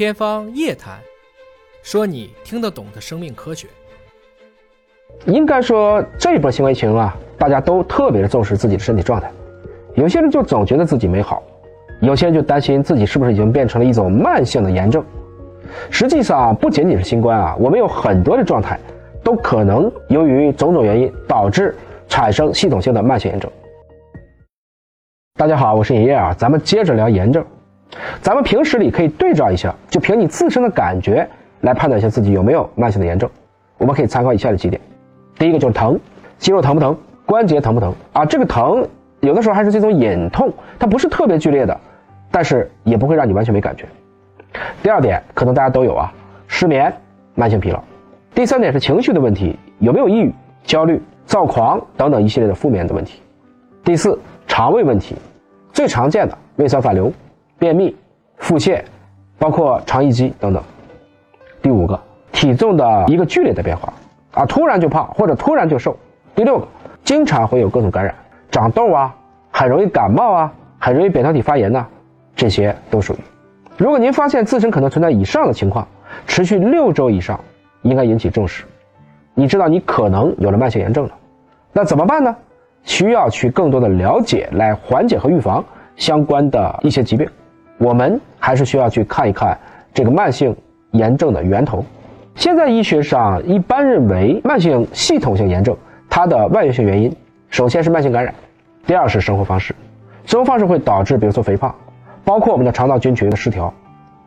天方夜谭，说你听得懂的生命科学。应该说这波新冠疫情啊，大家都特别的重视自己的身体状态。有些人就总觉得自己没好，有些人就担心自己是不是已经变成了一种慢性的炎症。实际上不仅仅是新冠啊，我们有很多的状态都可能由于种种原因导致产生系统性的慢性炎症。大家好，我是爷爷啊，咱们接着聊炎症。咱们平时里可以对照一下，就凭你自身的感觉来判断一下自己有没有慢性的炎症。我们可以参考以下的几点：第一个就是疼，肌肉疼不疼，关节疼不疼啊？这个疼有的时候还是这种隐痛，它不是特别剧烈的，但是也不会让你完全没感觉。第二点，可能大家都有啊，失眠、慢性疲劳。第三点是情绪的问题，有没有抑郁、焦虑、躁狂等等一系列的负面的问题。第四，肠胃问题，最常见的胃酸反流。便秘、腹泻，包括肠易激等等。第五个，体重的一个剧烈的变化啊，突然就胖或者突然就瘦。第六个，经常会有各种感染，长痘啊，很容易感冒啊，很容易扁桃体发炎呐，这些都属于。如果您发现自身可能存在以上的情况，持续六周以上，应该引起重视。你知道你可能有了慢性炎症了，那怎么办呢？需要去更多的了解来缓解和预防相关的一些疾病。我们还是需要去看一看这个慢性炎症的源头。现在医学上一般认为，慢性系统性炎症它的外源性原因，首先是慢性感染，第二是生活方式。生活方式会导致，比如说肥胖，包括我们的肠道菌群的失调，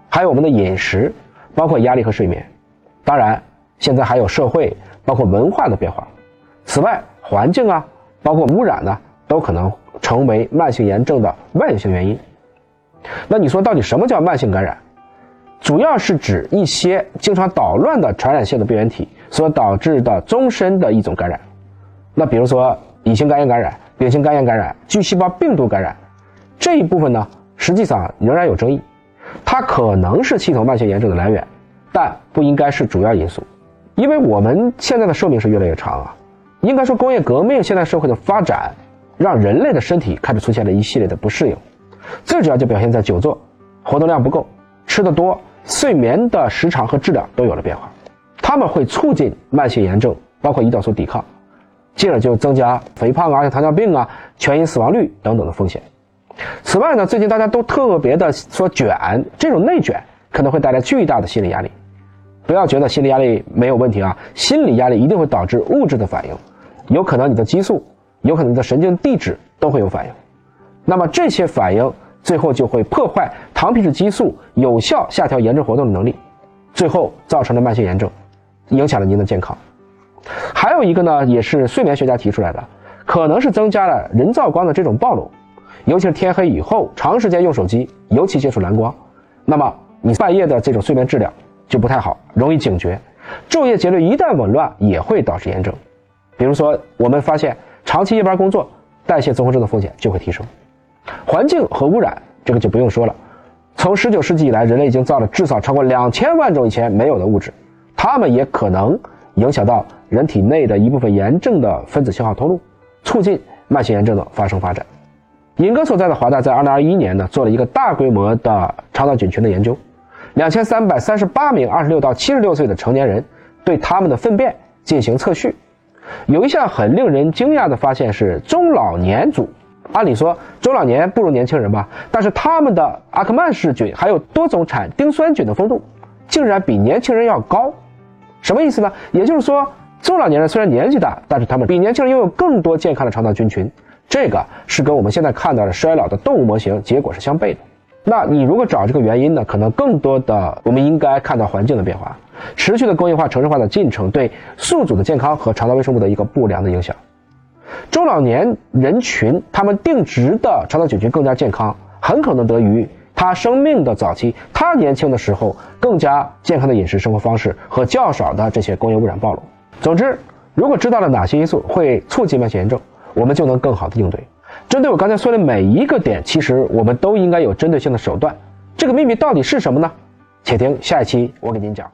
还有我们的饮食，包括压力和睡眠。当然，现在还有社会，包括文化的变化。此外，环境啊，包括污染呢，都可能成为慢性炎症的外源性原因。那你说到底什么叫慢性感染？主要是指一些经常捣乱的传染性的病原体所导致的终身的一种感染。那比如说乙型肝炎感染、丙型肝炎感染、巨细胞病毒感染这一部分呢，实际上仍然有争议。它可能是系统慢性炎症的来源，但不应该是主要因素。因为我们现在的寿命是越来越长啊，应该说工业革命、现代社会的发展，让人类的身体开始出现了一系列的不适应。最主要就表现在久坐、活动量不够、吃的多、睡眠的时长和质量都有了变化，它们会促进慢性炎症，包括胰岛素抵抗，进而就增加肥胖啊、糖尿病啊、全因死亡率等等的风险。此外呢，最近大家都特别的说卷，这种内卷可能会带来巨大的心理压力。不要觉得心理压力没有问题啊，心理压力一定会导致物质的反应，有可能你的激素，有可能你的神经递质都会有反应。那么这些反应最后就会破坏糖皮质激素有效下调炎症活动的能力，最后造成了慢性炎症，影响了您的健康。还有一个呢，也是睡眠学家提出来的，可能是增加了人造光的这种暴露，尤其是天黑以后长时间用手机，尤其接触蓝光，那么你半夜的这种睡眠质量就不太好，容易警觉，昼夜节律一旦紊乱也会导致炎症。比如说我们发现长期夜班工作，代谢综合症的风险就会提升。环境和污染，这个就不用说了。从十九世纪以来，人类已经造了至少超过两千万种以前没有的物质，它们也可能影响到人体内的一部分炎症的分子信号通路，促进慢性炎症的发生发展。尹哥所在的华大在二零二一年呢，做了一个大规模的肠道菌群的研究，两千三百三十八名二十六到七十六岁的成年人，对他们的粪便进行测序，有一项很令人惊讶的发现是中老年组。按理说中老年不如年轻人吧，但是他们的阿克曼氏菌还有多种产丁酸菌的丰度，竟然比年轻人要高，什么意思呢？也就是说，中老年人虽然年纪大，但是他们比年轻人拥有更多健康的肠道菌群，这个是跟我们现在看到的衰老的动物模型结果是相悖的。那你如果找这个原因呢？可能更多的我们应该看到环境的变化，持续的工业化、城市化的进程对宿主的健康和肠道微生物的一个不良的影响。中老年人群，他们定植的肠道菌群更加健康，很可能得益于他生命的早期，他年轻的时候更加健康的饮食生活方式和较少的这些工业污染暴露。总之，如果知道了哪些因素会促进慢性炎症，我们就能更好的应对。针对我刚才说的每一个点，其实我们都应该有针对性的手段。这个秘密到底是什么呢？且听下一期我给您讲。